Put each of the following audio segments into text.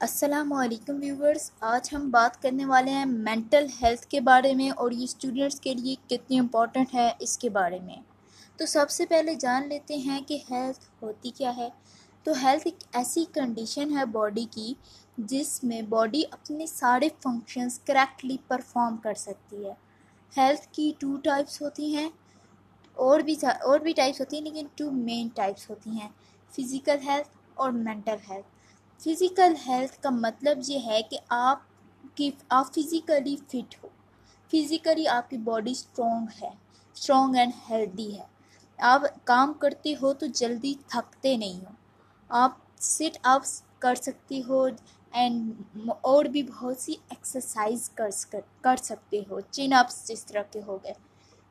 السلام علیکم ویورز، آج ہم بات کرنے والے ہیں مینٹل ہیلتھ کے بارے میں اور یہ اسٹوڈنٹس کے لیے کتنی امپورٹنٹ ہے اس کے بارے میں۔ تو سب سے پہلے جان لیتے ہیں کہ ہیلتھ ہوتی کیا ہے۔ تو ہیلتھ ایک ایسی کنڈیشن ہے باڈی کی جس میں باڈی اپنے سارے فنکشنز کریکٹلی پرفارم کر سکتی ہے۔ ہیلتھ کی ٹو ٹائپس ہوتی ہیں، اور بھی اور بھی ٹائپس ہوتی ہیں، لیکن ٹو مین ٹائپس ہوتی ہیں۔ فزیکل ہیلتھ اور مینٹل ہیلتھ فزیکل ہیلتھ کا مطلب یہ ہے کہ آپ کی آپ فزیکلی فٹ ہو۔ فزیکلی آپ کی باڈی اسٹرانگ ہے اسٹرانگ اینڈ ہیلدی ہے۔ آپ کام کرتے ہو تو جلدی تھکتے نہیں ہو۔ آپ سٹ اپس کر سکتی ہو اینڈ اور بھی بہت سی ایکسرسائز کر کر سکتے ہو۔ چین اپس جس طرح کے ہو گئے۔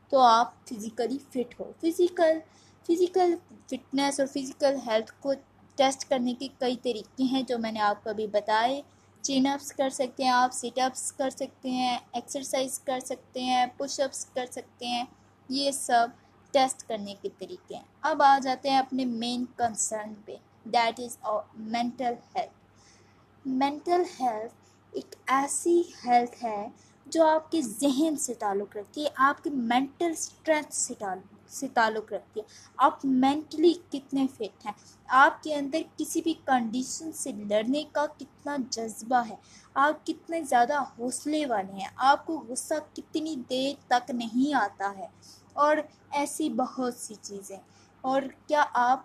تو آپ فزیکلی فٹ ہو۔ فزیکل فزیکل فٹنس اور فزیکل ہیلتھ کو ٹیسٹ کرنے کے کئی طریقے ہیں جو میں نے آپ کو ابھی بتائے۔ چین اپس کر سکتے ہیں، آپ سٹ اپس کر سکتے ہیں، ایکسرسائز کر سکتے ہیں، پش اپس کر سکتے ہیں۔ یہ سب ٹیسٹ کرنے کے طریقے ہیں۔ اب آ جاتے ہیں اپنے مین کنسرن پہ that is mental health mental health ایک ایسی ہیلتھ ہے جو آپ کے ذہن سے تعلق رکھتی ہے، آپ کے مینٹل اسٹرینتھ سے تعلق سے تعلق رکھتی ہے آپ مینٹلی کتنے فٹ ہیں؟ آپ کے اندر کسی بھی کنڈیشن سے لڑنے کا کتنا جذبہ ہے؟ آپ کتنے زیادہ حوصلے والے ہیں؟ آپ کو غصہ کتنی دیر تک نہیں آتا ہے؟ اور ایسی بہت سی چیزیں۔ اور کیا آپ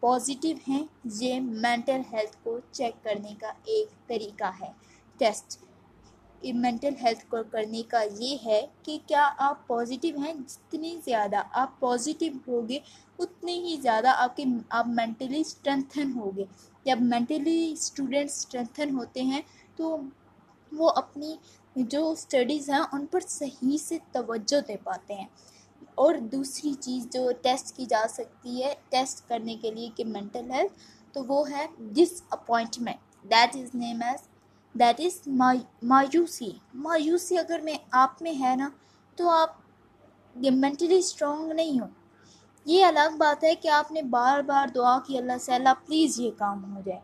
پازیٹیو ہیں؟ یہ مینٹل ہیلتھ کو چیک کرنے کا ایک طریقہ ہے۔ ٹیسٹ مینٹل ہیلتھ کو کرنے کا یہ ہے کہ کیا آپ پازیٹیو ہیں؟ جتنی زیادہ آپ پازیٹیو ہوگے اتنے ہی زیادہ آپ کے آپ مینٹلی اسٹرینتھن ہوگے۔ جب مینٹلی اسٹوڈنٹ اسٹرینتھن ہوتے ہیں، تو وہ اپنی جو اسٹڈیز ہیں، ان پر صحیح سے توجہ دے پاتے ہیں۔ اور دوسری چیز جو ٹیسٹ کی جا سکتی ہے ٹیسٹ کرنے کے لیے کہ مینٹل ہیلتھ تو وہ ہے disappointment that is name as that is مایوسی مایوسی اگر میں آپ میں ہے نا، تو آپ مینٹلی اسٹرانگ نہیں ہو۔ یہ الگ بات ہے کہ آپ نے بار بار دعا کی، اللہ سے اللہ پلیز یہ کام ہو جائے۔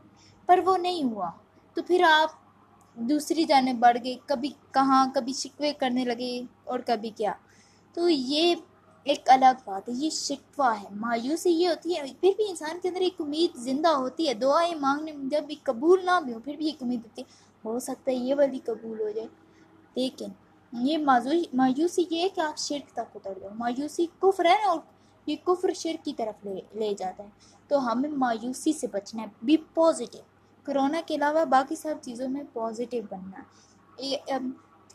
پر وہ نہیں ہوا۔ تو پھر آپ دوسری جانب بڑھ گئے۔ کبھی کہاں، کبھی شکوے کرنے لگے اور کبھی کیا۔ تو یہ ایک الگ بات ہے، یہ شکوہ ہے۔ مایوسی یہ ہوتی ہے، پھر بھی انسان کے اندر ایک امید زندہ ہوتی ہے، دعائیں مانگنے میں جب بھی قبول نہ بھی ہو پھر بھی ایک امید ہوتی ہے، ہو سکتا ہے یہ والی قبول ہو جائے۔ لیکن یہ مایوسی یہ ہے کہ آپ شرک تک اتر جاؤ۔ مایوسی کفر ہے اور یہ کفر شرک کی طرف لے لے جاتا ہے۔ تو ہمیں مایوسی سے بچنا ہے بی پازیٹیو کرونا کے علاوہ باقی سب چیزوں میں پازیٹیو بننا۔ ہے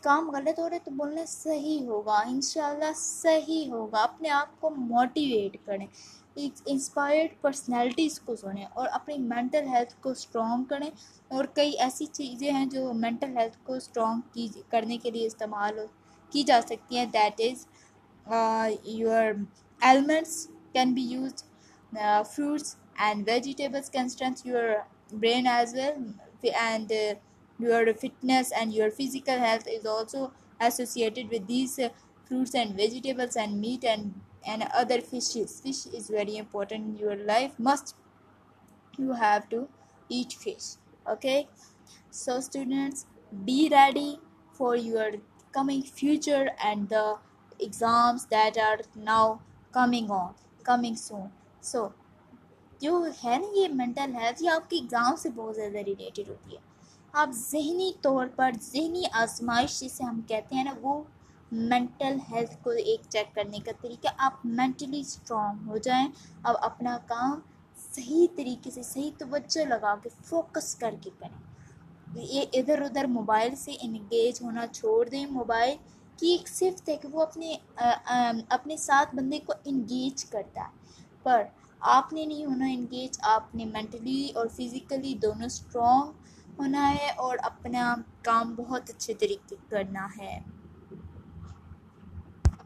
کام غلط ہو رہا ہے تو بولنا صحیح ہوگا، انشاءاللہ صحیح ہوگا۔ اپنے آپ کو موٹیویٹ کریں انسپائرڈ پرسنالٹیز کو سنیں اور اپنی مینٹل ہیلتھ کو اسٹرانگ کریں۔ اور کئی ایسی چیزیں ہیں جو مینٹل ہیلتھ کو اسٹرانگ کی کرنے کے لیے استعمال کی جا سکتی ہیں۔ That is your elements can be used fruits and vegetables can strengthen your brain as well and your fitness and your physical health is also associated with these fruits and vegetables and meat and and other fishes fish is very important in your life must you have to eat fish okay so students be ready for your coming future and the exams that are now coming on coming soon so جو ہے نا یہ mental health یہ آپ کے exam سے بہت زیادہ ریلیٹڈ ہوتی ہے آپ ذہنی طور پر، ذہنی آزمائش جسے ہم کہتے ہیں نا، وہ مینٹل ہیلتھ کو ایک چیک کرنے کا طریقہ، آپ مینٹلی اسٹرانگ ہو جائیں، اب اپنا کام صحیح طریقے سے، صحیح توجہ لگا کے فوکس کر کے کریں۔ یہ ادھر ادھر موبائل سے انگیج ہونا چھوڑ دیں۔ موبائل کی ایک صفت ہے کہ وہ اپنے اپنے ساتھ بندے کو انگیج کرتا ہے۔ پر آپ نے نہیں ہونا انگیج آپ نے مینٹلی اور فزیکلی دونوں اسٹرانگ ہونا ہے اور اپنا کام بہت اچھے طریقے کرنا ہے۔